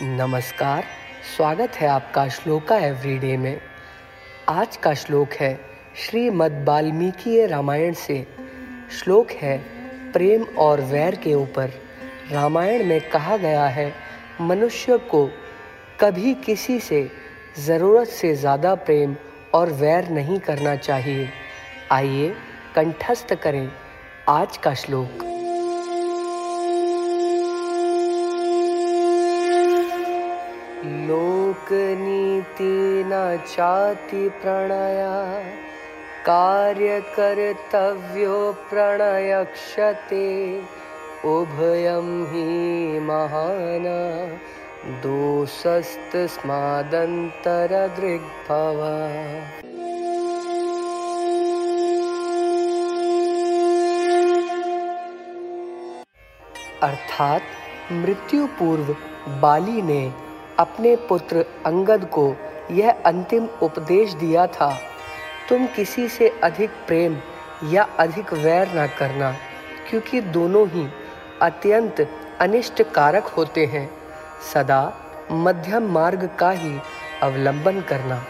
नमस्कार, स्वागत है आपका श्लोका एवरीडे में। आज का श्लोक है श्रीमद् वाल्मीकि रामायण से। श्लोक है, प्रेम और वैर के ऊपर। रामायण में कहा गया है, मनुष्य को कभी किसी से ज़रूरत से ज़्यादा प्रेम और वैर नहीं करना चाहिए। आइए, कंठस्थ करें आज का श्लोक। लोकनीति न चाति प्रणया। कार्यकर्तव्यो प्रणयक्षते। उभयं हि महान। दोषस्तस्मादन्तरदृग्भव। अर्थात मृत्यु पूर्व बाली ने अपने पुत्र अंगद को यह अंतिम उपदेश दिया था, तुम किसी से अधिक प्रेम या अधिक वैर न करना, क्योंकि दोनों ही अत्यंत अनिष्ट कारक होते हैं। सदा मध्यम मार्ग का ही अवलंबन करना।